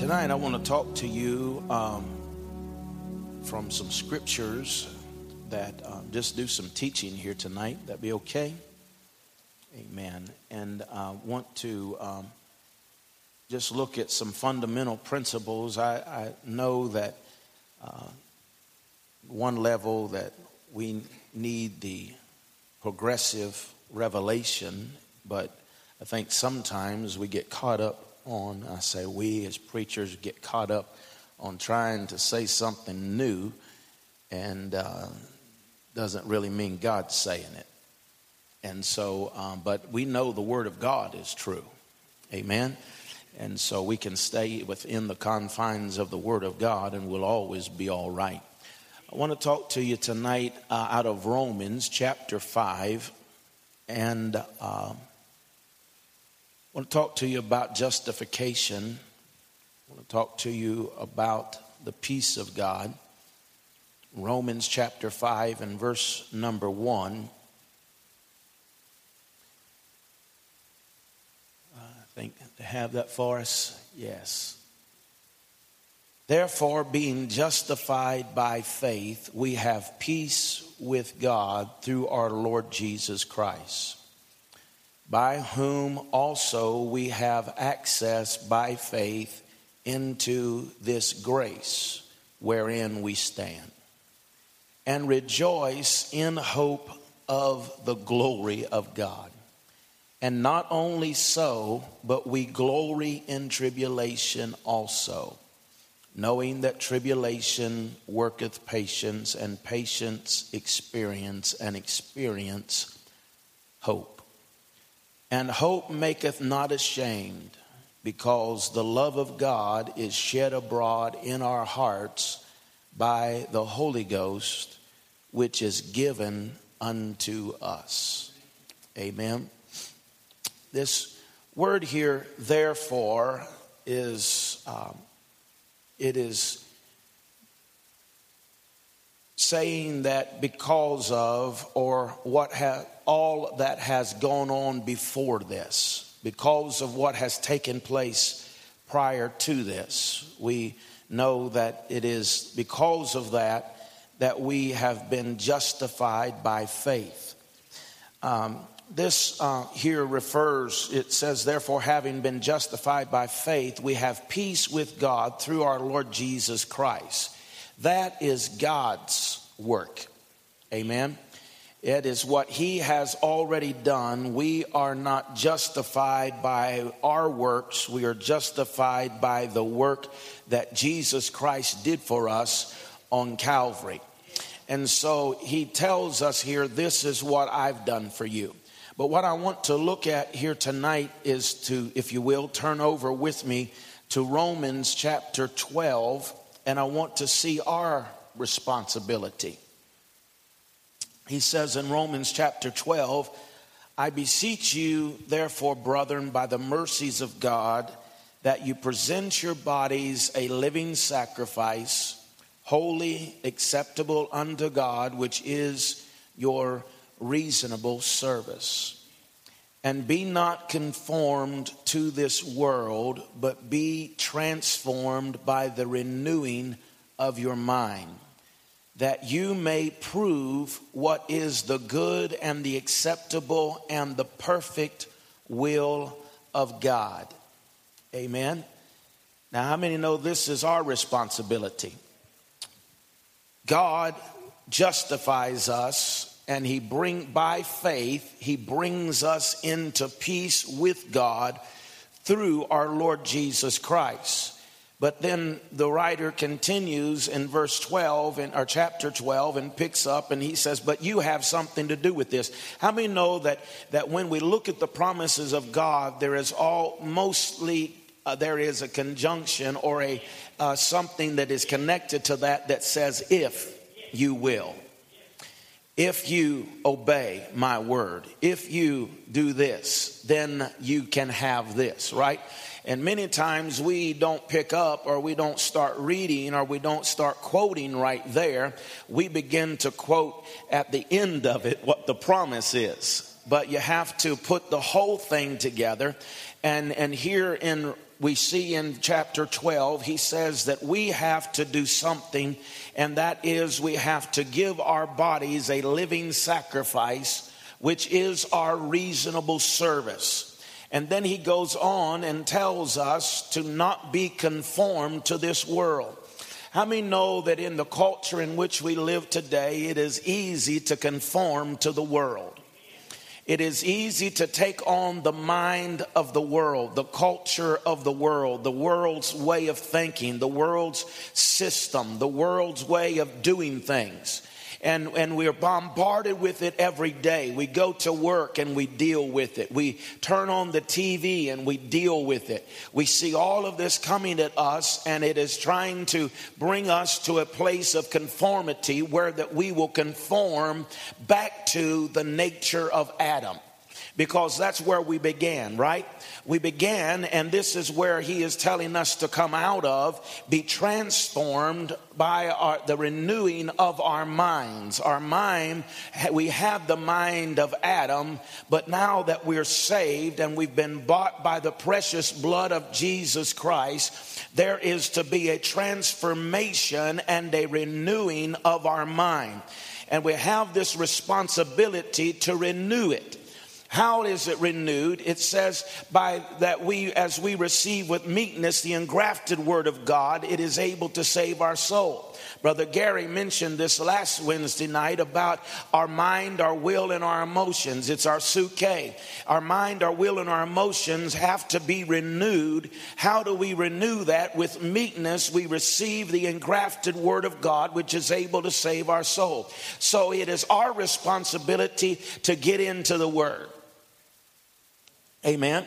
Tonight, I want to talk to you um, from some scriptures that um, just do some teaching here tonight. That be okay? Amen. And uh, want to um, just look at some fundamental principles. I, I know that uh, one level that we need the progressive revelation, but I think sometimes we get caught up on, I say we as preachers get caught up on trying to say something new and uh, doesn't really mean God's saying it. And so, um, but we know the Word of God is true. Amen. And so we can stay within the confines of the Word of God and we'll always be all right. I want to talk to you tonight uh, out of Romans chapter 5. And uh, I want to talk to you about justification. I want to talk to you about the peace of God. Romans chapter 5 and verse number 1. I think to have that for us, yes. Therefore, being justified by faith, we have peace with God through our Lord Jesus Christ by whom also we have access by faith into this grace wherein we stand, and rejoice in hope of the glory of God. And not only so, but we glory in tribulation also, knowing that tribulation worketh patience, and patience experience, and experience hope. And hope maketh not ashamed, because the love of God is shed abroad in our hearts by the Holy Ghost, which is given unto us. Amen. This word here, therefore, is um, it is saying that because of or what ha- all that has gone on before this, because of what has taken place prior to this, we know that it is because of that that we have been justified by faith. Um, this uh, here refers, it says, therefore, having been justified by faith, we have peace with God through our Lord Jesus Christ that is God's work. Amen. It is what He has already done. We are not justified by our works. We are justified by the work that Jesus Christ did for us on Calvary. And so He tells us here, This is what I've done for you. But what I want to look at here tonight is to, if you will, turn over with me to Romans chapter 12 and I want to see our responsibility. He says in Romans chapter 12, I beseech you, therefore, brethren, by the mercies of God, that you present your bodies a living sacrifice, holy, acceptable unto God, which is your reasonable service. And be not conformed to this world, but be transformed by the renewing of your mind, that you may prove what is the good and the acceptable and the perfect will of God. Amen. Now, how many know this is our responsibility? God justifies us and he bring by faith he brings us into peace with God through our Lord Jesus Christ. But then the writer continues in verse 12 in our chapter 12 and picks up and he says, But you have something to do with this. How many know that, that when we look at the promises of God, there is all mostly uh, there is a conjunction or a uh, something that is connected to that that says, if you will if you obey my word, if you do this, then you can have this, right? And many times we don't pick up or we don't start reading or we don't start quoting right there. We begin to quote at the end of it what the promise is. But you have to put the whole thing together. And, and here in we see in chapter 12, he says that we have to do something, and that is we have to give our bodies a living sacrifice, which is our reasonable service. And then he goes on and tells us to not be conformed to this world. How many know that in the culture in which we live today, it is easy to conform to the world? It is easy to take on the mind of the world, the culture of the world, the world's way of thinking, the world's system, the world's way of doing things and, and we're bombarded with it every day. We go to work and we deal with it. We turn on the TV and we deal with it. We see all of this coming at us and it is trying to bring us to a place of conformity where that we will conform back to the nature of Adam because that's where we began, right? We began, and this is where he is telling us to come out of, be transformed by our, the renewing of our minds. Our mind, we have the mind of Adam, but now that we're saved and we've been bought by the precious blood of Jesus Christ, there is to be a transformation and a renewing of our mind. And we have this responsibility to renew it. How is it renewed? It says by that we as we receive with meekness the engrafted word of God, it is able to save our soul. Brother Gary mentioned this last Wednesday night about our mind, our will, and our emotions. It's our suke. Our mind, our will, and our emotions have to be renewed. How do we renew that? With meekness, we receive the engrafted word of God, which is able to save our soul. So it is our responsibility to get into the word. Amen.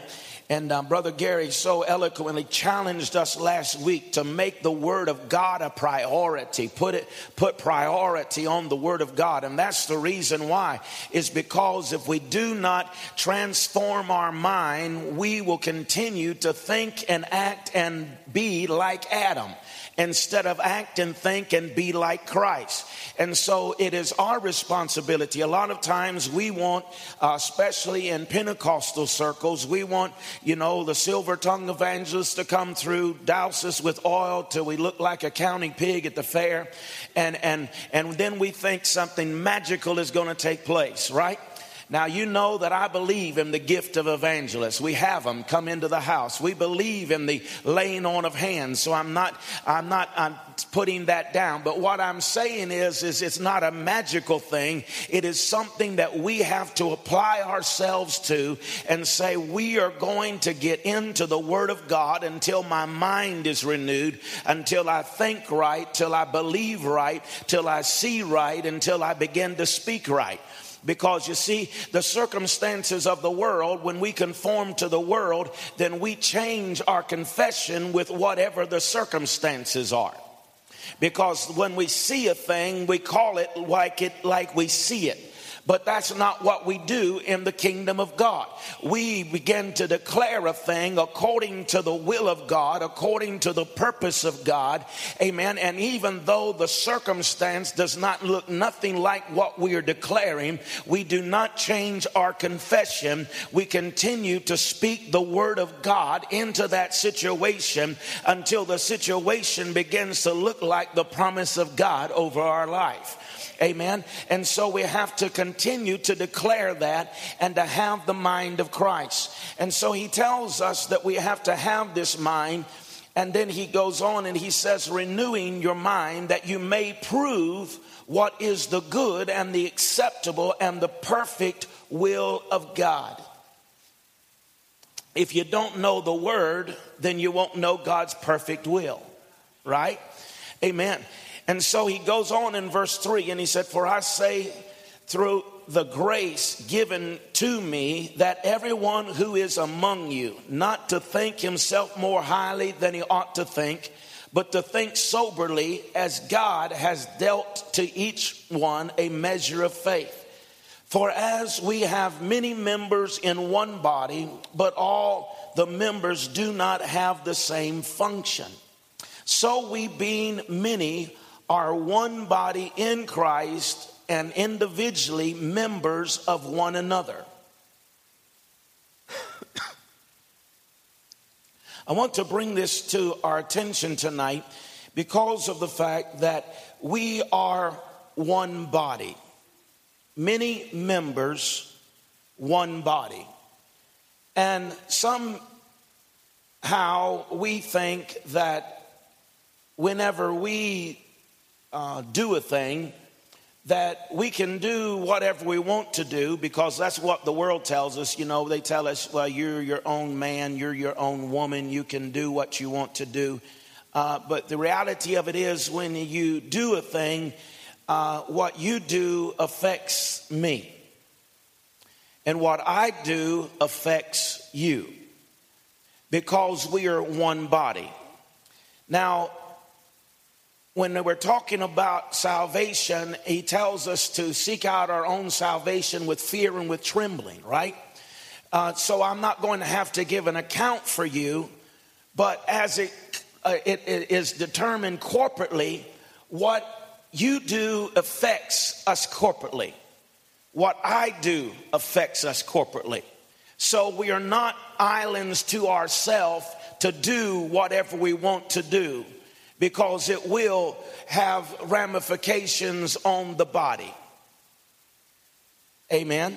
And um, Brother Gary so eloquently challenged us last week to make the Word of God a priority. Put it, put priority on the Word of God, and that's the reason why. Is because if we do not transform our mind, we will continue to think and act and be like Adam instead of act and think and be like Christ. And so it is our responsibility. A lot of times we want, uh, especially in Pentecostal circles, we want, you know, the silver tongue evangelist to come through, douse us with oil till we look like a county pig at the fair. And, and, and then we think something magical is going to take place, right? Now, you know that I believe in the gift of evangelists. We have them come into the house. We believe in the laying on of hands. So I'm not, I'm not, I'm putting that down. But what I'm saying is, is it's not a magical thing. It is something that we have to apply ourselves to and say, we are going to get into the Word of God until my mind is renewed, until I think right, till I believe right, till I see right, until I begin to speak right. Because you see, the circumstances of the world, when we conform to the world, then we change our confession with whatever the circumstances are. Because when we see a thing, we call it like it like we see it. But that's not what we do in the kingdom of God. We begin to declare a thing according to the will of God, according to the purpose of God. Amen. And even though the circumstance does not look nothing like what we are declaring, we do not change our confession. We continue to speak the word of God into that situation until the situation begins to look like the promise of God over our life. Amen. And so we have to continue to declare that and to have the mind of Christ. And so he tells us that we have to have this mind. And then he goes on and he says, renewing your mind that you may prove what is the good and the acceptable and the perfect will of God. If you don't know the word, then you won't know God's perfect will, right? Amen. And so he goes on in verse 3 and he said, For I say through the grace given to me that everyone who is among you not to think himself more highly than he ought to think, but to think soberly as God has dealt to each one a measure of faith. For as we have many members in one body, but all the members do not have the same function, so we being many are one body in Christ and individually members of one another. I want to bring this to our attention tonight because of the fact that we are one body, many members, one body. And somehow we think that whenever we uh, do a thing, that we can do whatever we want to do because that's what the world tells us. You know, they tell us, well, you're your own man, you're your own woman, you can do what you want to do. Uh, but the reality of it is, when you do a thing, uh, what you do affects me. And what I do affects you because we are one body. Now, when we're talking about salvation, he tells us to seek out our own salvation with fear and with trembling, right? Uh, so I'm not going to have to give an account for you, but as it, uh, it, it is determined corporately, what you do affects us corporately. What I do affects us corporately. So we are not islands to ourselves to do whatever we want to do because it will have ramifications on the body. Amen.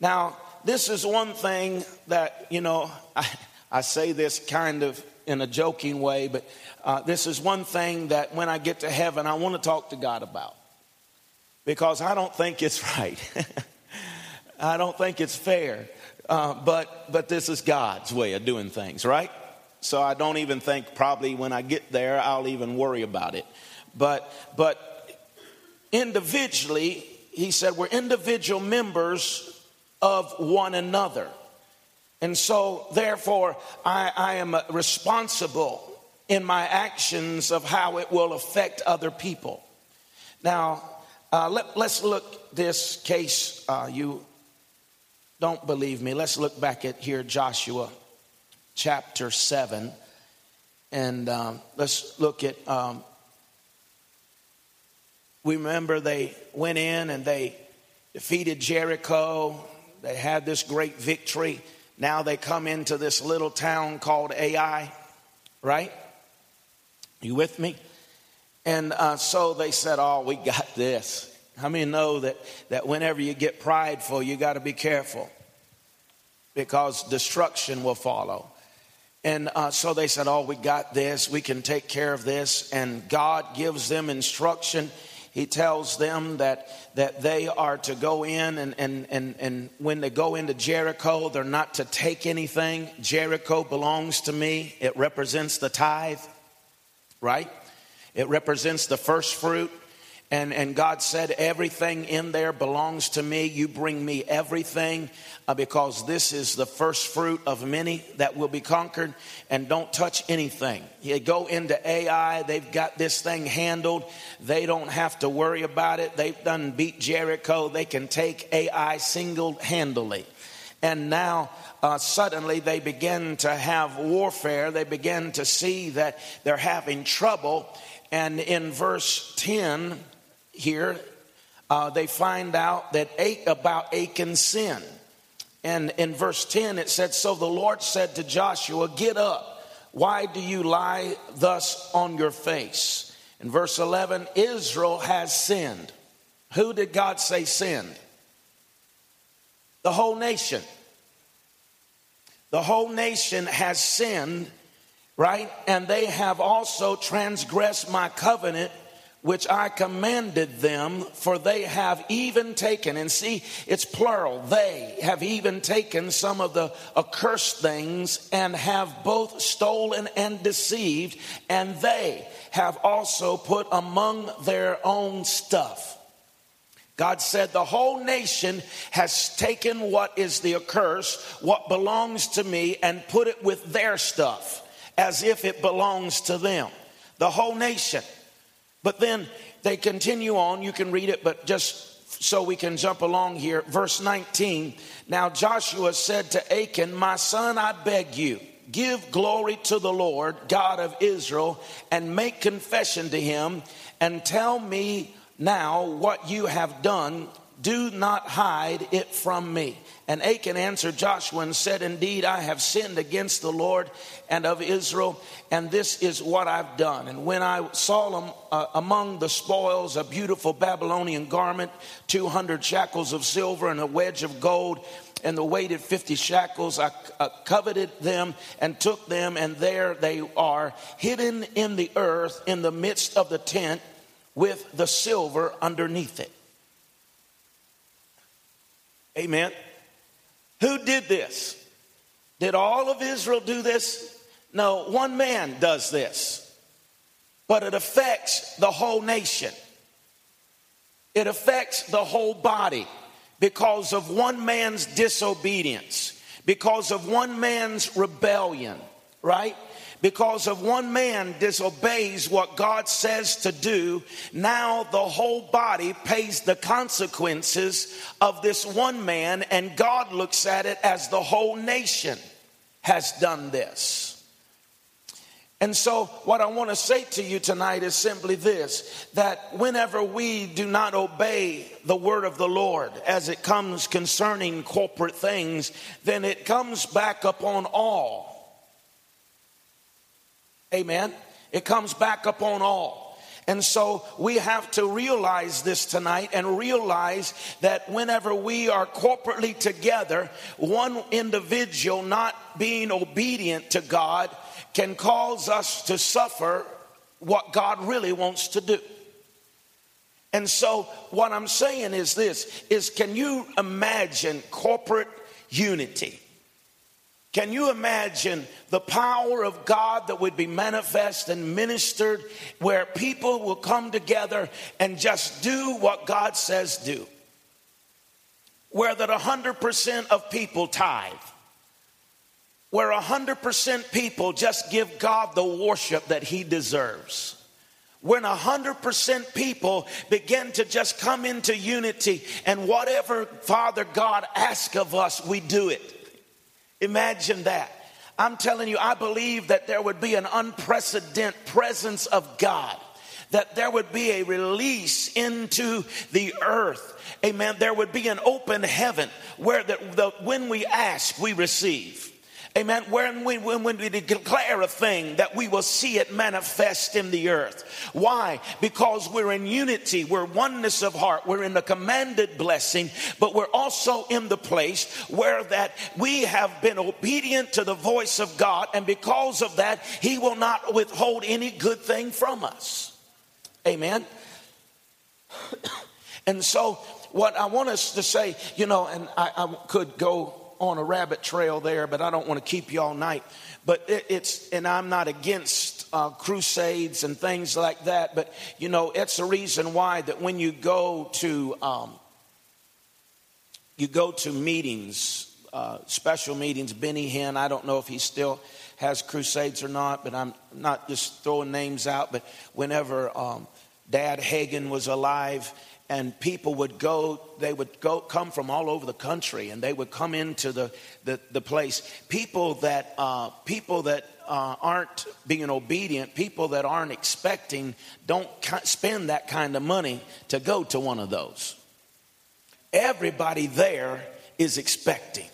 Now, this is one thing that, you know, I, I say this kind of in a joking way, but uh, this is one thing that when I get to heaven, I want to talk to God about because I don't think it's right. I don't think it's fair. Uh, but but this is God's way of doing things, right? So I don't even think probably when I get there I'll even worry about it. But but individually, he said we're individual members of one another. And so therefore I, I am responsible in my actions of how it will affect other people. Now, uh, let, us look this case. Uh, you don't believe me. Let's look back at here Joshua chapter 7. And um, let's look at. Um, we remember they went in and they defeated Jericho. They had this great victory. Now they come into this little town called Ai, right? You with me? And uh, so they said, Oh, we got this. How many know that, that whenever you get prideful, you got to be careful because destruction will follow. And uh, so they said, Oh, we got this. We can take care of this. And God gives them instruction. He tells them that, that they are to go in, and, and, and, and when they go into Jericho, they're not to take anything. Jericho belongs to me, it represents the tithe, right? It represents the first fruit. And, and God said, Everything in there belongs to me. You bring me everything uh, because this is the first fruit of many that will be conquered. And don't touch anything. You go into Ai, they've got this thing handled. They don't have to worry about it. They've done beat Jericho. They can take Ai single handedly. And now, uh, suddenly they begin to have warfare. They begin to see that they're having trouble. And in verse 10, here, uh, they find out that about Achan's sin. And in verse 10, it said, So the Lord said to Joshua, Get up. Why do you lie thus on your face? In verse 11, Israel has sinned. Who did God say sinned? The whole nation. The whole nation has sinned, right? And they have also transgressed my covenant which I commanded them, for they have even taken, and see, it's plural, they have even taken some of the accursed things and have both stolen and deceived, and they have also put among their own stuff. God said, The whole nation has taken what is the accursed, what belongs to me, and put it with their stuff as if it belongs to them. The whole nation. But then they continue on. You can read it, but just so we can jump along here. Verse 19. Now Joshua said to Achan, My son, I beg you, give glory to the Lord, God of Israel, and make confession to him, and tell me now what you have done. Do not hide it from me. And Achan answered Joshua and said, Indeed, I have sinned against the Lord and of Israel, and this is what I've done. And when I saw them, uh, among the spoils a beautiful Babylonian garment, 200 shekels of silver, and a wedge of gold, and the weight of 50 shekels, I uh, coveted them and took them, and there they are, hidden in the earth in the midst of the tent with the silver underneath it. Amen. Who did this? Did all of Israel do this? No, one man does this. But it affects the whole nation. It affects the whole body because of one man's disobedience, because of one man's rebellion, right? Because of one man disobeys what God says to do, now the whole body pays the consequences of this one man, and God looks at it as the whole nation has done this. And so, what I want to say to you tonight is simply this that whenever we do not obey the word of the Lord as it comes concerning corporate things, then it comes back upon all Amen. It comes back upon all. And so we have to realize this tonight and realize that whenever we are corporately together, one individual not being obedient to God can cause us to suffer what God really wants to do. And so what I'm saying is this is can you imagine corporate unity? Can you imagine the power of God that would be manifest and ministered where people will come together and just do what God says do? Where that 100% of people tithe. Where 100% people just give God the worship that he deserves when 100% people begin to just come into unity and whatever Father God asks of us, we do it. Imagine that. I'm telling you, I believe that there would be an unprecedented presence of God, that there would be a release into the earth. Amen. There would be an open heaven where that when we ask, we receive. Amen. When we, when we declare a thing, that we will see it manifest in the earth. Why? Because we're in unity, we're oneness of heart, we're in the commanded blessing, but we're also in the place where that we have been obedient to the voice of God, and because of that, He will not withhold any good thing from us. Amen. and so, what I want us to say, you know, and I, I could go on a rabbit trail there, but I don't want to keep you all night. But it, it's, and I'm not against uh, crusades and things like that, but you know, it's a reason why that when you go to, um, you go to meetings, uh, special meetings, Benny Hinn, I don't know if he still has crusades or not, but I'm not just throwing names out, but whenever um, Dad Hagin was alive, and people would go they would go come from all over the country and they would come into the the, the place. People that uh, people that uh, aren't being obedient people that aren't expecting don't spend that kind of money to go to one of those. Everybody there is expecting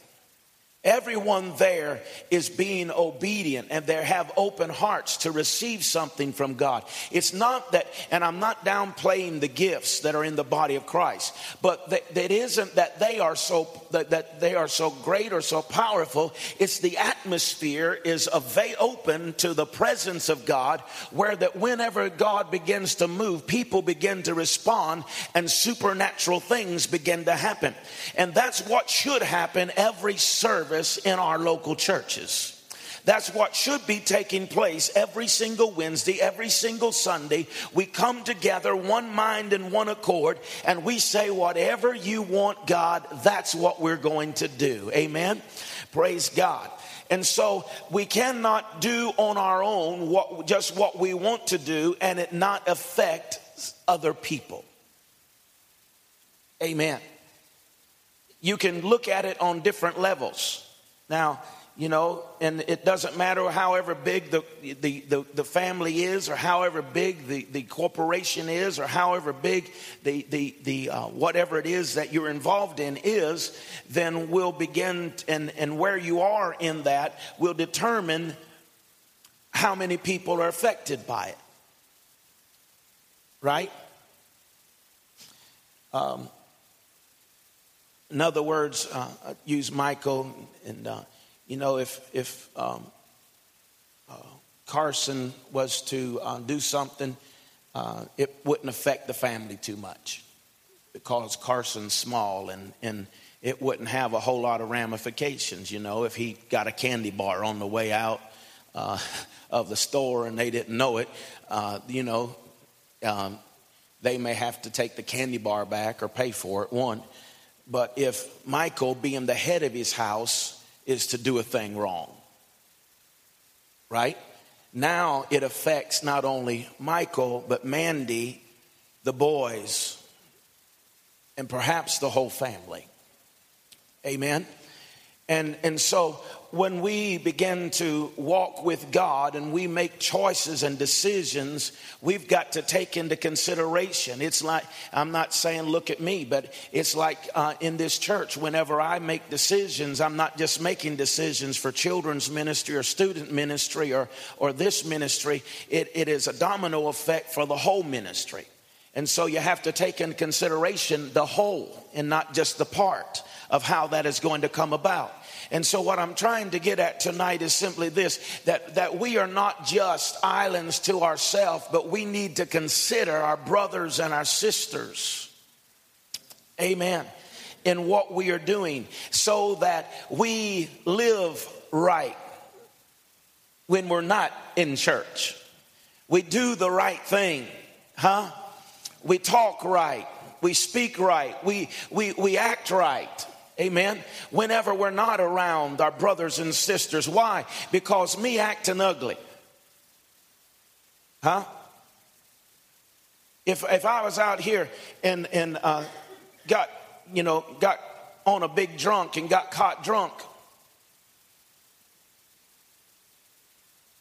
Everyone there is being obedient and they have open hearts to receive something from God. It's not that, and I'm not downplaying the gifts that are in the body of Christ, but that, that isn't that they are so that, that they are so great or so powerful. It's the atmosphere is ava- open to the presence of God, where that whenever God begins to move, people begin to respond and supernatural things begin to happen. And that's what should happen every service service in our local churches. That's what should be taking place every single Wednesday, every single Sunday. We come together, one mind and one accord, and we say, Whatever you want, God, that's what we're going to do. Amen. Praise God. And so we cannot do on our own what, just what we want to do and it not affect other people. Amen you can look at it on different levels. Now, you know, and it doesn't matter however big the, the, the, the, family is or however big the, the corporation is or however big the, the, the uh, whatever it is that you're involved in is, then we'll begin, and, and where you are in that will determine how many people are affected by it. Right? Um, in other words, uh, use Michael and uh, you know, if, if um, uh, Carson was to uh, do something, uh, it wouldn't affect the family too much because Carson's small and, and it wouldn't have a whole lot of ramifications. You know, if he got a candy bar on the way out uh, of the store and they didn't know it, you know, um, they may have to take the candy bar back or pay for it, one. But if Michael, being the head of his house, is to do a thing wrong. Right? Now it affects not only Michael, but Mandy, the boys, and perhaps the whole family. Amen? And, and so when we begin to walk with God and we make choices and decisions, we've got to take into consideration. It's like, I'm not saying look at me, but it's like uh, in this church, whenever I make decisions, I'm not just making decisions for children's ministry or student ministry or, or this ministry, it, it is a domino effect for the whole ministry. And so you have to take into consideration the whole and not just the part of how that is going to come about. And so, what I'm trying to get at tonight is simply this that, that we are not just islands to ourselves, but we need to consider our brothers and our sisters. Amen. In what we are doing, so that we live right when we're not in church. We do the right thing, huh? We talk right. We speak right. We, we, we act right. Amen. Whenever we're not around our brothers and sisters. Why? Because me acting ugly. Huh? If, if I was out here and, and uh, got, you know, got on a big drunk and got caught drunk,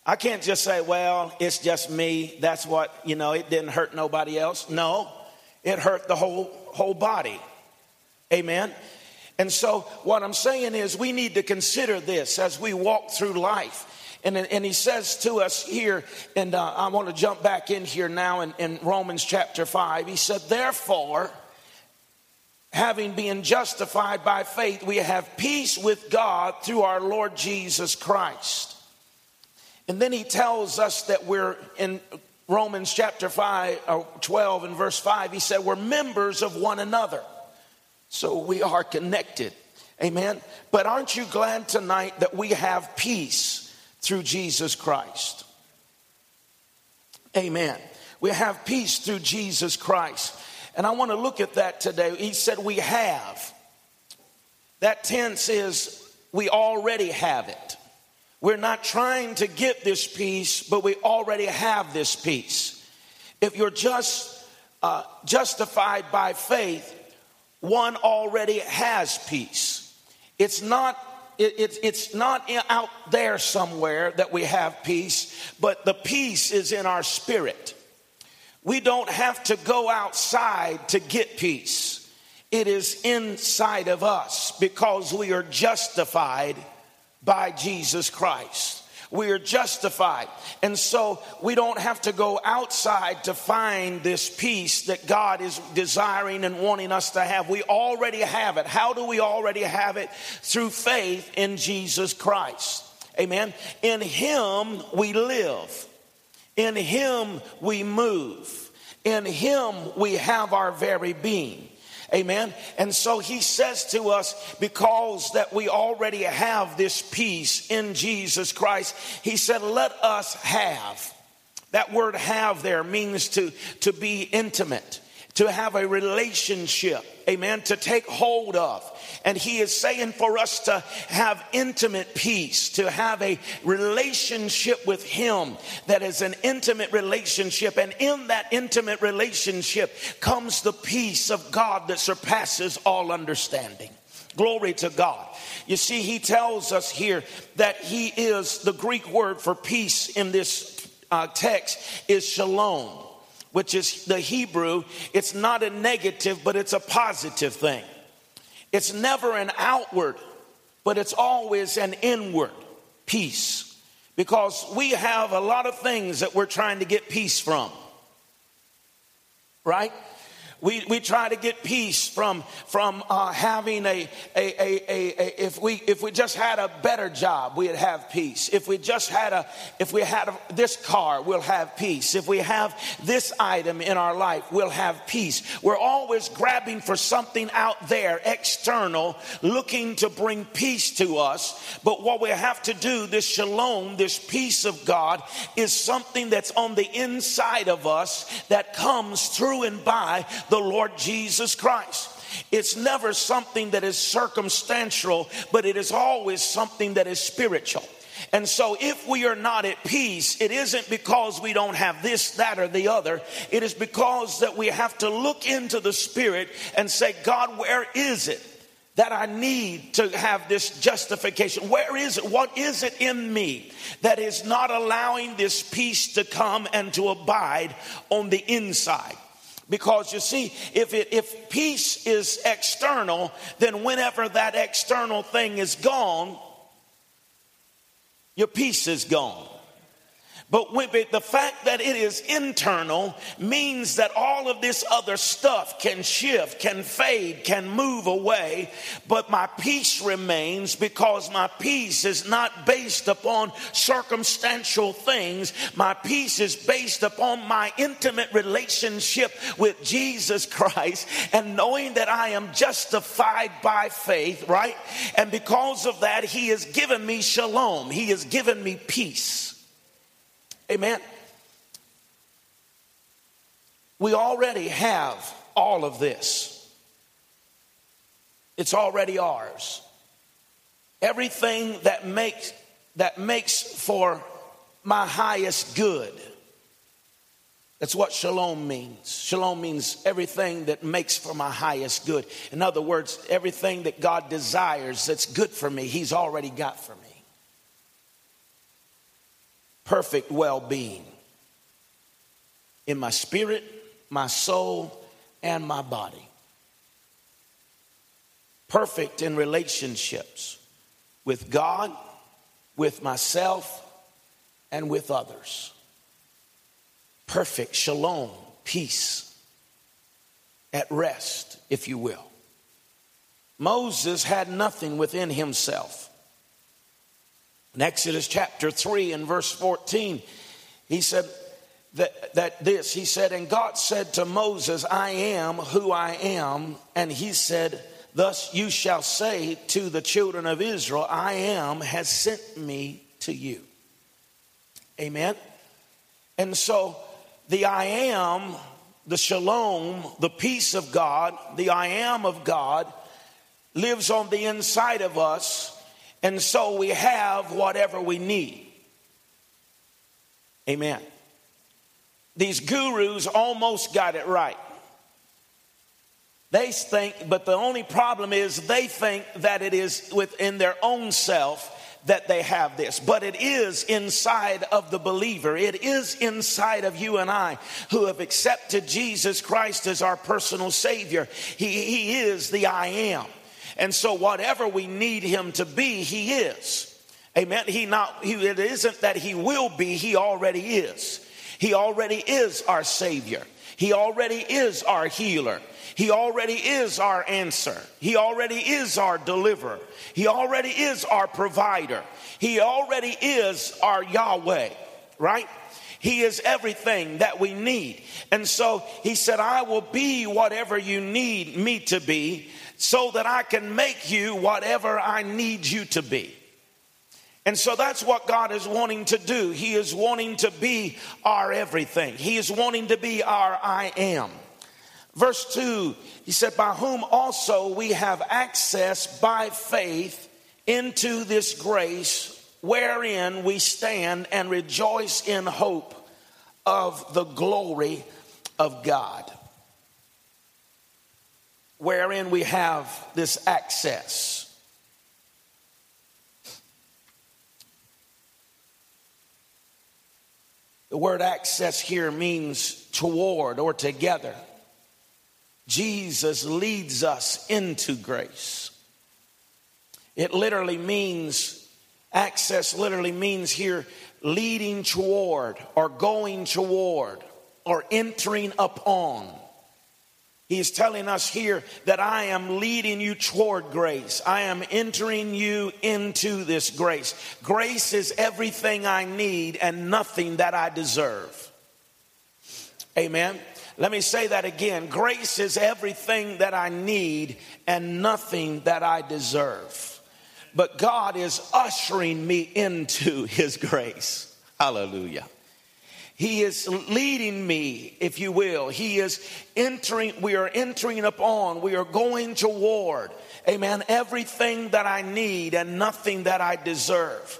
I can't just say, well, it's just me. That's what, you know, it didn't hurt nobody else. No, it hurt the whole, whole body. Amen. And so, what I'm saying is, we need to consider this as we walk through life. And, and he says to us here, and uh, I want to jump back in here now in, in Romans chapter 5. He said, Therefore, having been justified by faith, we have peace with God through our Lord Jesus Christ. And then he tells us that we're in Romans chapter 5, or 12 and verse 5, he said, We're members of one another. So we are connected. Amen. But aren't you glad tonight that we have peace through Jesus Christ? Amen. We have peace through Jesus Christ. And I want to look at that today. He said, We have. That tense is we already have it. We're not trying to get this peace, but we already have this peace. If you're just uh, justified by faith, one already has peace. It's not it, it, it's not out there somewhere that we have peace, but the peace is in our spirit. We don't have to go outside to get peace. It is inside of us because we are justified by Jesus Christ. We are justified. And so we don't have to go outside to find this peace that God is desiring and wanting us to have. We already have it. How do we already have it? Through faith in Jesus Christ. Amen. In Him we live. In Him we move. In Him we have our very being. Amen. And so he says to us, because that we already have this peace in Jesus Christ, he said, let us have. That word have there means to, to be intimate, to have a relationship. Amen. To take hold of. And he is saying for us to have intimate peace, to have a relationship with him that is an intimate relationship. And in that intimate relationship comes the peace of God that surpasses all understanding. Glory to God. You see, he tells us here that he is the Greek word for peace in this uh, text is shalom, which is the Hebrew. It's not a negative, but it's a positive thing. It's never an outward, but it's always an inward peace. Because we have a lot of things that we're trying to get peace from. Right? We, we try to get peace from, from uh, having a, a, a, a, if we, if we just had a better job, we'd have peace. If we just had a, if we had this car, we'll have peace. If we have this item in our life, we'll have peace. We're always grabbing for something out there, external, looking to bring peace to us. But what we have to do, this shalom, this peace of God, is something that's on the inside of us that comes through and by the Lord Jesus Christ. It's never something that is circumstantial, but it is always something that is spiritual. And so, if we are not at peace, it isn't because we don't have this, that, or the other. It is because that we have to look into the Spirit and say, God, where is it that I need to have this justification? Where is it? What is it in me that is not allowing this peace to come and to abide on the inside? Because you see, if it, if peace is external, then whenever that external thing is gone, your peace is gone. But the fact that it is internal means that all of this other stuff can shift, can fade, can move away. But my peace remains because my peace is not based upon circumstantial things. My peace is based upon my intimate relationship with Jesus Christ and knowing that I am justified by faith, right? And because of that, He has given me shalom. He has given me peace. Amen. We already have all of this. It's already ours. Everything that makes that makes for my highest good. That's what shalom means. Shalom means everything that makes for my highest good. In other words, everything that God desires that's good for me, He's already got for me perfect well being in my spirit, my soul, and my body. Perfect in relationships with God, with myself, and with others. Perfect shalom, peace, at rest, if you will. Moses had nothing within himself. In Exodus chapter 3 and verse 14, he said that, that this, he said, and God said to Moses, I am who I am. And he said, Thus you shall say to the children of Israel, I am has sent me to you. Amen. And so the I am, the shalom, the peace of God, the I am of God lives on the inside of us and so we have whatever we need. Amen. These gurus almost got it right. They think, but the only problem is they think that it is within their own self that they have this, but it is inside of the believer. It is inside of you and I who have accepted Jesus Christ as our personal Savior. He, he is the I am. And so whatever we need him to be, he is. Amen. He not he, it isn't that he will be, he already is. He already is our savior. He already is our healer. He already is our answer. He already is our deliverer. He already is our provider. He already is our Yahweh, right? He is everything that we need. And so he said, I will be whatever you need me to be so that I can make you whatever I need you to be. And so that's what God is wanting to do. He is wanting to be our everything. He is wanting to be our I am. Verse 2, he said, By whom also we have access by faith into this grace wherein we stand and rejoice in hope of the glory of God. Wherein we have this access. The word access here means toward or together. Jesus leads us into grace. It literally means, access literally means here leading toward or going toward or entering upon. He's telling us here that I am leading you toward grace. I am entering you into this grace. Grace is everything I need and nothing that I deserve. Amen. Let me say that again. Grace is everything that I need and nothing that I deserve. But God is ushering me into his grace. Hallelujah. He is leading me, if you will. He is entering, we are entering upon, we are going toward, amen, everything that I need and nothing that I deserve.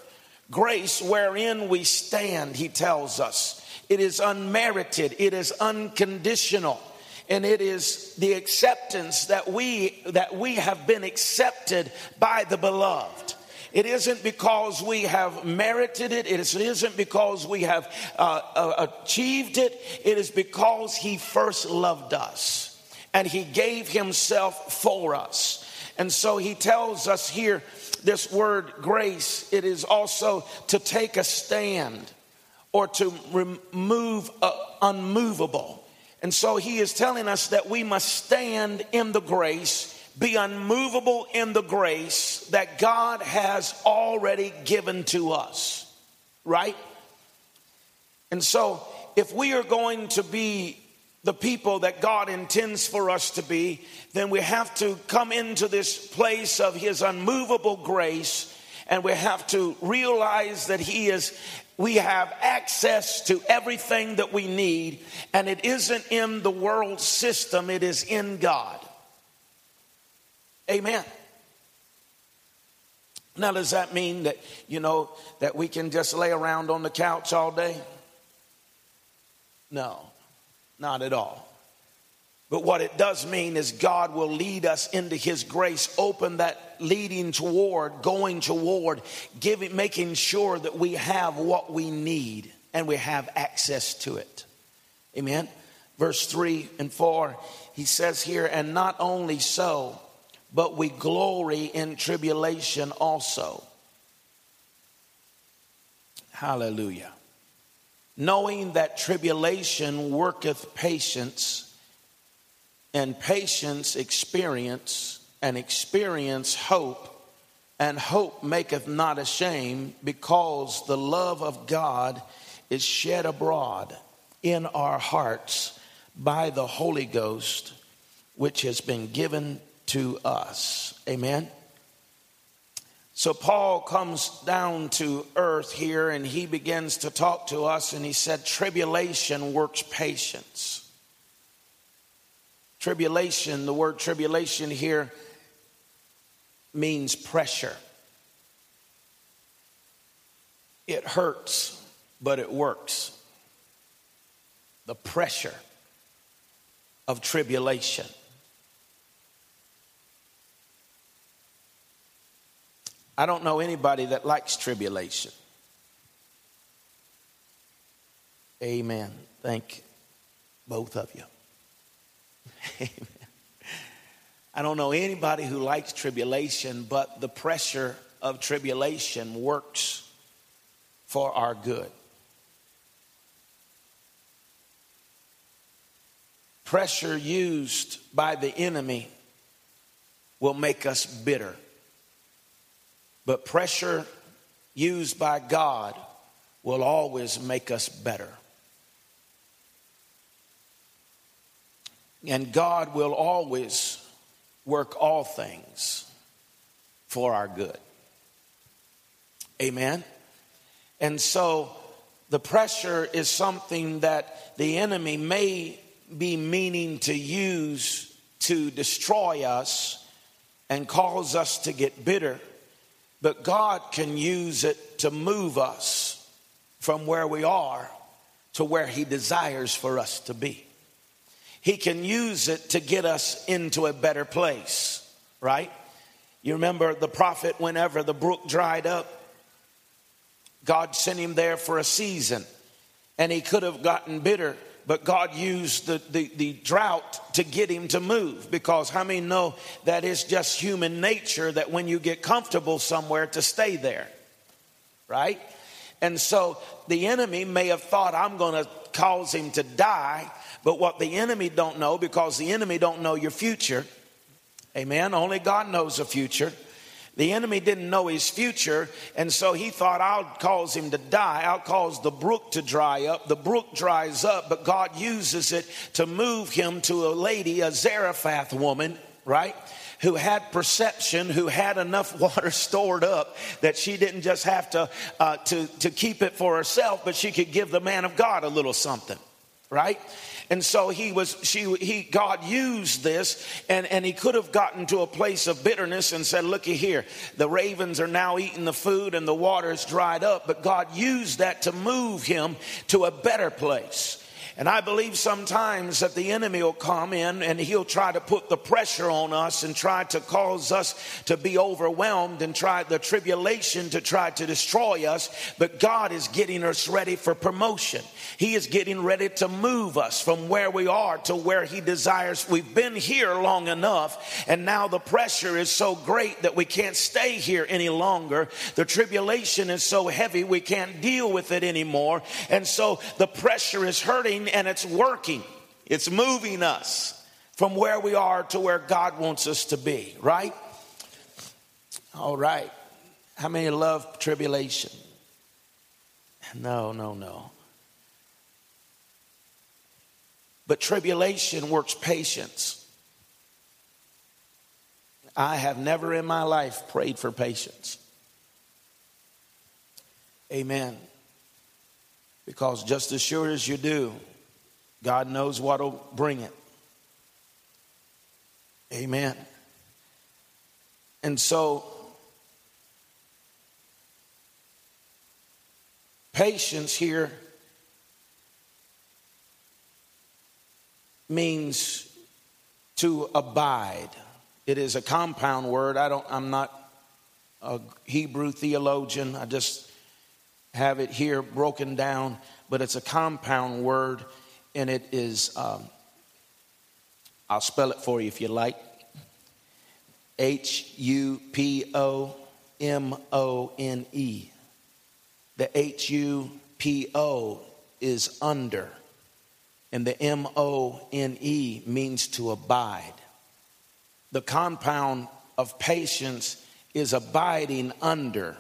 Grace wherein we stand, he tells us. It is unmerited, it is unconditional, and it is the acceptance that we that we have been accepted by the beloved. It isn't because we have merited it. It isn't because we have uh, uh, achieved it. It is because He first loved us and He gave Himself for us. And so He tells us here this word grace, it is also to take a stand or to remove uh, unmovable. And so He is telling us that we must stand in the grace be unmovable in the grace that God has already given to us, right? And so, if we are going to be the people that God intends for us to be, then we have to come into this place of His unmovable grace and we have to realize that He is, we have access to everything that we need, and it isn't in the world system, it is in God. Amen. Now, does that mean that, you know, that we can just lay around on the couch all day? No, not at all. But what it does mean is God will lead us into His grace, open that leading toward, going toward, giving, making sure that we have what we need and we have access to it. Amen. Verse 3 and 4, he says here, and not only so, but we glory in tribulation also. Hallelujah. Knowing that tribulation worketh patience, and patience experience, and experience hope, and hope maketh not ashamed, because the love of God is shed abroad in our hearts by the Holy Ghost, which has been given to us. Amen. So Paul comes down to earth here and he begins to talk to us and he said, Tribulation works patience. Tribulation, the word tribulation here means pressure. It hurts, but it works. The pressure of tribulation. I don't know anybody that likes tribulation. Amen. Thank both of you. Amen. I don't know anybody who likes tribulation, but the pressure of tribulation works for our good. Pressure used by the enemy will make us bitter. But pressure used by God will always make us better. And God will always work all things for our good. Amen. And so the pressure is something that the enemy may be meaning to use to destroy us and cause us to get bitter but God can use it to move us from where we are to where He desires for us to be. he can use it to get us into a better place, right? You remember the prophet, whenever the brook dried up, God sent him there for a season, and he could have gotten bitter but God used the, the, the, drought to get him to move because how many know that it's just human nature that when you get comfortable somewhere to stay there, right? And so the enemy may have thought, I'm going to cause him to die, but what the enemy don't know, because the enemy don't know your future, amen, only God knows the future the enemy didn't know his future, and so he thought, I'll cause him to die. I'll cause the brook to dry up. The brook dries up, but God uses it to move him to a lady, a Zarephath woman, right? Who had perception, who had enough water stored up that she didn't just have to, uh, to, to keep it for herself, but she could give the man of God a little something, right? And so he was, she, he, God used this and, and he could have gotten to a place of bitterness and said, looky here, the ravens are now eating the food and the water is dried up. But God used that to move him to a better place. And I believe sometimes that the enemy will come in and he'll try to put the pressure on us and try to cause us to be overwhelmed and try the tribulation to try to destroy us. But God is getting us ready for promotion. He is getting ready to move us from where we are to where He desires. We've been here long enough, and now the pressure is so great that we can't stay here any longer. The tribulation is so heavy, we can't deal with it anymore. And so the pressure is hurting and it's working. It's moving us from where we are to where God wants us to be, right? All right. How many love tribulation? No, no, no. But tribulation works patience. I have never in my life prayed for patience. Amen. Because just as sure as you do, God knows what'll bring it. Amen. And so, patience here means to abide. It is a compound word. I don't I'm not a Hebrew theologian. I just have it here broken down, but it's a compound word and it is, um, I'll spell it for you if you like H U P O M O N E. The H U P O is under, and the M O N E means to abide. The compound of patience is abiding under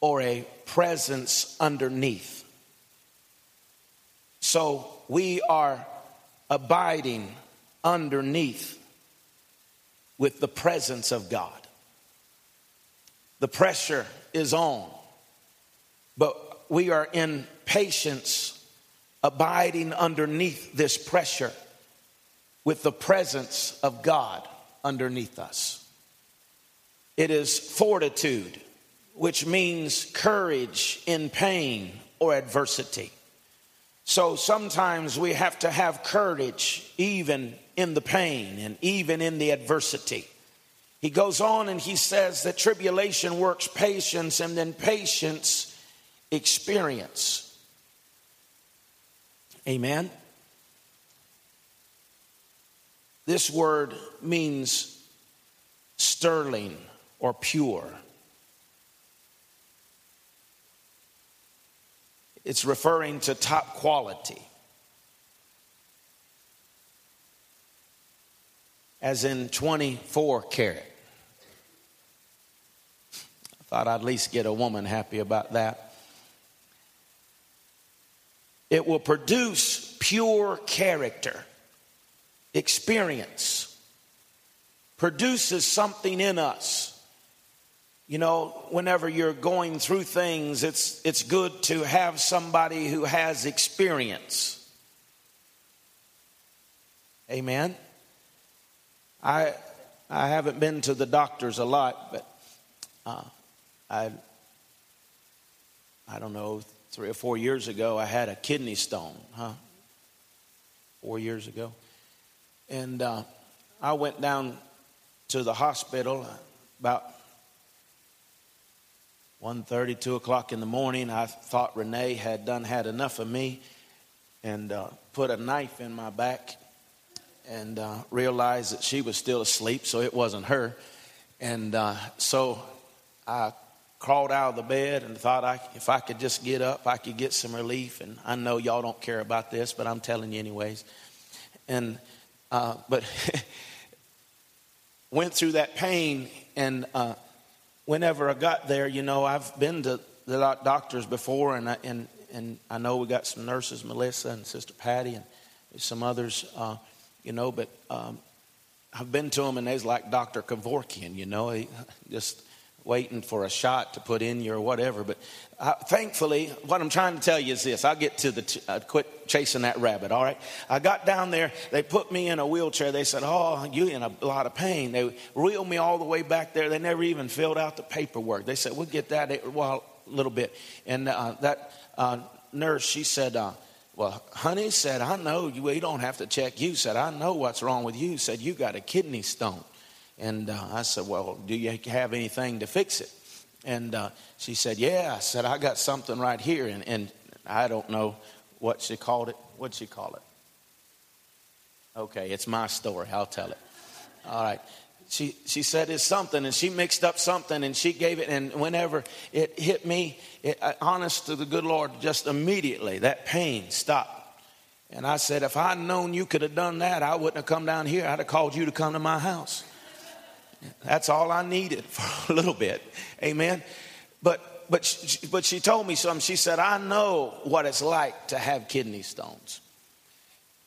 or a presence underneath. So we are abiding underneath with the presence of God. The pressure is on, but we are in patience, abiding underneath this pressure with the presence of God underneath us. It is fortitude, which means courage in pain or adversity. So sometimes we have to have courage even in the pain and even in the adversity. He goes on and he says that tribulation works patience and then patience experience. Amen. This word means sterling or pure. It's referring to top quality. As in 24 carat. I thought I'd at least get a woman happy about that. It will produce pure character, experience, produces something in us you know, whenever you're going through things, it's, it's good to have somebody who has experience. Amen. I, I haven't been to the doctors a lot, but uh, I, I don't know, three or four years ago, I had a kidney stone, huh? Four years ago. And uh, I went down to the hospital about 1.30, 2 o'clock in the morning. I thought Renee had done had enough of me and uh, put a knife in my back and uh, realized that she was still asleep, so it wasn't her. And uh, so I crawled out of the bed and thought I, if I could just get up, I could get some relief. And I know y'all don't care about this, but I'm telling you anyways. And uh, but went through that pain, and uh, whenever I got there, you know, I've been to the doctors before, and I, and and I know we got some nurses, Melissa and Sister Patty, and some others, uh, you know, but um, I've been to them, and they's like Dr. Kevorkian, you know, he just waiting for a shot to put in you or whatever. But uh, thankfully, what I'm trying to tell you is this I'll get to the, t- uh, quit chasing that rabbit, all right? I got down there, they put me in a wheelchair. They said, Oh, you're in a lot of pain. They reeled me all the way back there. They never even filled out the paperwork. They said, We'll get that a well, little bit. And uh, that uh, nurse, she said, uh, well, honey said, I know you, we don't have to check you. Said, I know what's wrong with you. Said, you got a kidney stone. And uh, I said, Well, do you have anything to fix it? And uh, she said, Yeah. I said, I got something right here. And, and I don't know what she called it. What'd she call it? Okay, it's my story. I'll tell it. All right. She, she said it's something, and she mixed up something, and she gave it. And whenever it hit me, it, honest to the good Lord, just immediately that pain stopped. And I said, if I'd known you could have done that, I wouldn't have come down here. I'd have called you to come to my house. That's all I needed for a little bit. Amen. But but she, but she told me something. She said, "I know what it's like to have kidney stones."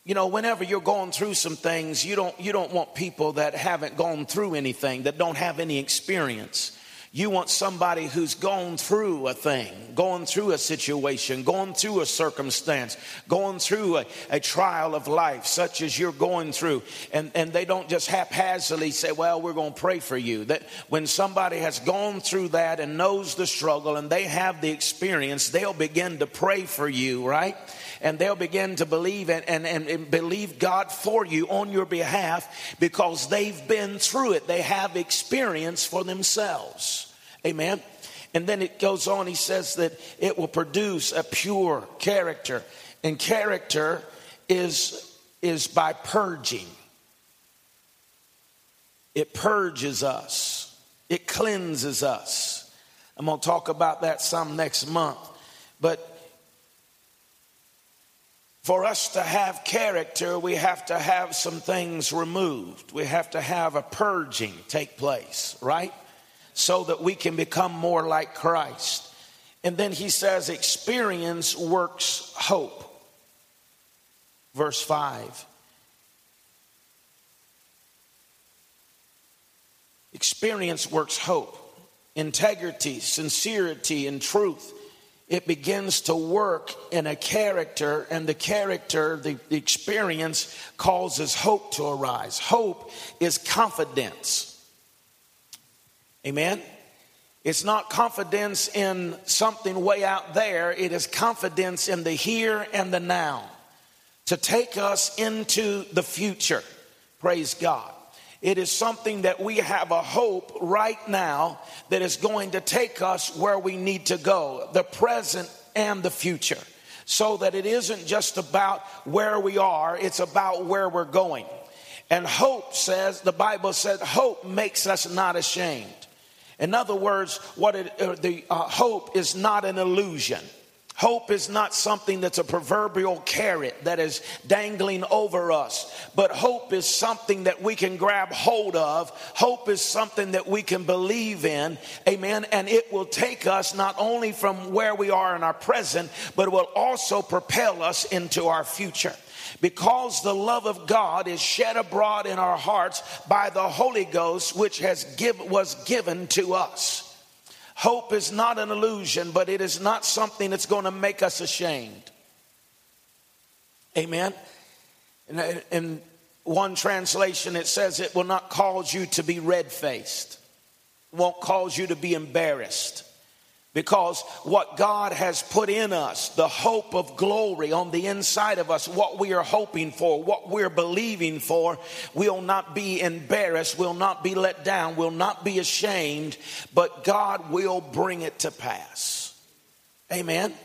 You know, whenever you're going through some things, you don't you don't want people that haven't gone through anything, that don't have any experience. You want somebody who's gone through a thing, gone through a situation, gone through a circumstance, gone through a, a trial of life, such as you're going through. And, and they don't just haphazardly say, Well, we're going to pray for you. That when somebody has gone through that and knows the struggle and they have the experience, they'll begin to pray for you, right? and they'll begin to believe and, and, and, believe God for you on your behalf because they've been through it. They have experience for themselves. Amen. And then it goes on, he says that it will produce a pure character. And character is, is by purging, it purges us, it cleanses us. I'm going to talk about that some next month. But for us to have character, we have to have some things removed. We have to have a purging take place, right? So that we can become more like Christ. And then he says, experience works hope. Verse 5. Experience works hope, integrity, sincerity, and truth it begins to work in a character, and the character, the, the, experience causes hope to arise. Hope is confidence. Amen? It's not confidence in something way out there, it is confidence in the here and the now to take us into the future. Praise God. It is something that we have a hope right now that is going to take us where we need to go, the present and the future. So that it isn't just about where we are, it's about where we're going. And hope says, the Bible said, hope makes us not ashamed. In other words, what it, uh, the uh, hope is not an illusion. Hope is not something that's a proverbial carrot that is dangling over us, but hope is something that we can grab hold of. Hope is something that we can believe in. Amen. And it will take us not only from where we are in our present, but it will also propel us into our future because the love of God is shed abroad in our hearts by the Holy Ghost, which has give, was given to us. Hope is not an illusion, but it is not something that's going to make us ashamed. Amen. In, one translation, it says it will not cause you to be red faced, won't cause you to be embarrassed. Because what God has put in us, the hope of glory on the inside of us, what we are hoping for, what we're believing for, will not be embarrassed, will not be let down, will not be ashamed, but God will bring it to pass. Amen.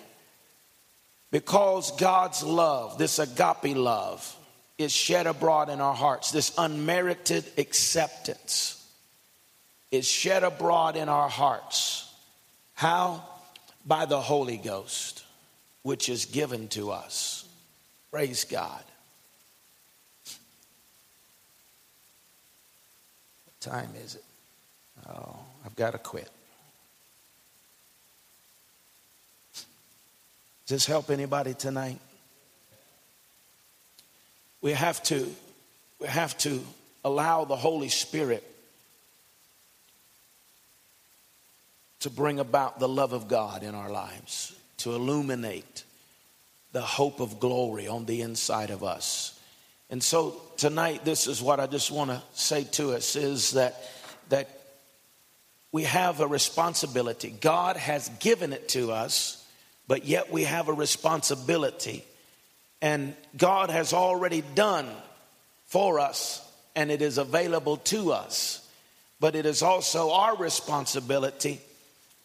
Because God's love, this agape love, is shed abroad in our hearts, this unmerited acceptance is shed abroad in our hearts how? By the Holy Ghost, which is given to us. Praise God. What time is it? Oh, I've got to quit. Does this help anybody tonight? We have to we have to allow the Holy Spirit to bring about the love of God in our lives, to illuminate the hope of glory on the inside of us. And so tonight, this is what I just want to say to us is that, that we have a responsibility. God has given it to us, but yet we have a responsibility. And God has already done for us, and it is available to us. But it is also our responsibility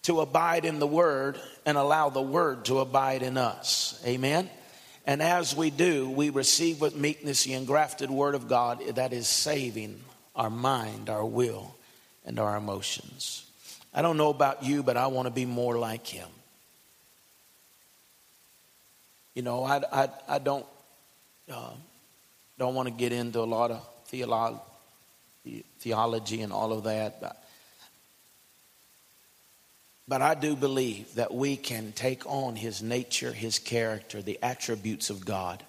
to abide in the Word and allow the Word to abide in us. Amen. And as we do, we receive with meekness the engrafted Word of God that is saving our mind, our will, and our emotions. I don't know about you, but I want to be more like Him. You know, I, I, I don't, uh, don't want to get into a lot of theolo- theology and all of that, but but I do believe that we can take on his nature, his character, the attributes of God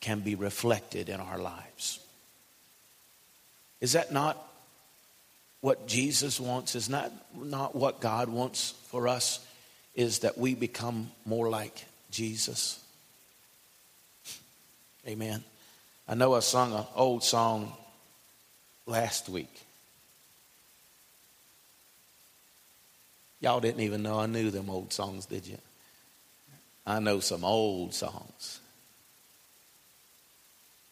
can be reflected in our lives. Is that not what Jesus wants? Is not, not what God wants for us? Is that we become more like Jesus? Amen. I know I sung an old song last week. Y'all didn't even know I knew them old songs, did you? I know some old songs.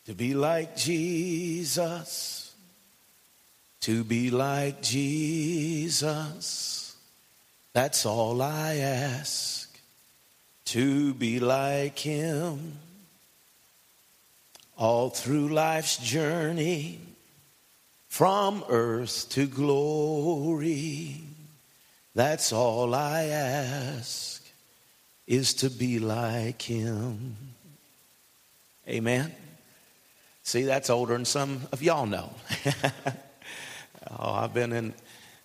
To be like Jesus, to be like Jesus, that's all I ask. To be like Him all through life's journey from earth to glory. That's all I ask is to be like him. Amen. See, that's older than some of y'all know. oh, I've been in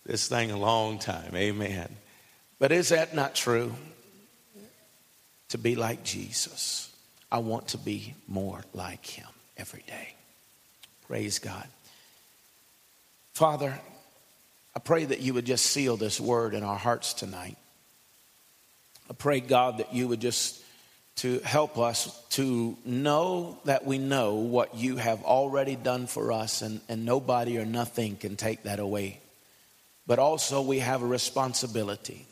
this thing a long time. Amen. But is that not true? To be like Jesus. I want to be more like him every day. Praise God. Father, I pray that you would just seal this word in our hearts tonight. I pray, God, that you would just to help us to know that we know what you have already done for us, and, and nobody or nothing can take that away. But also, we have a responsibility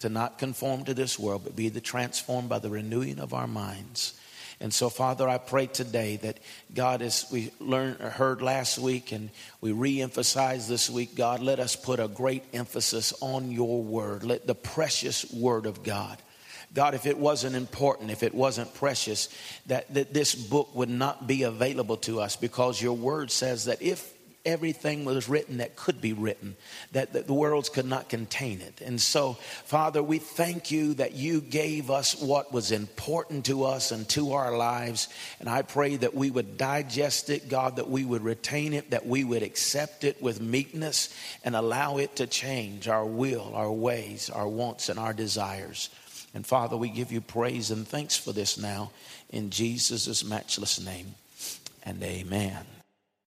to not conform to this world, but be the transformed by the renewing of our minds and so, Father, I pray today that God, as we learned, heard last week and we re-emphasize this week, God, let us put a great emphasis on your word. Let the precious word of God. God, if it wasn't important, if it wasn't precious, that, that this book would not be available to us because your word says that if everything was written that could be written, that, that, the worlds could not contain it. And so, Father, we thank you that you gave us what was important to us and to our lives. And I pray that we would digest it, God, that we would retain it, that we would accept it with meekness and allow it to change our will, our ways, our wants, and our desires. And Father, we give you praise and thanks for this now in Jesus' matchless name. And amen.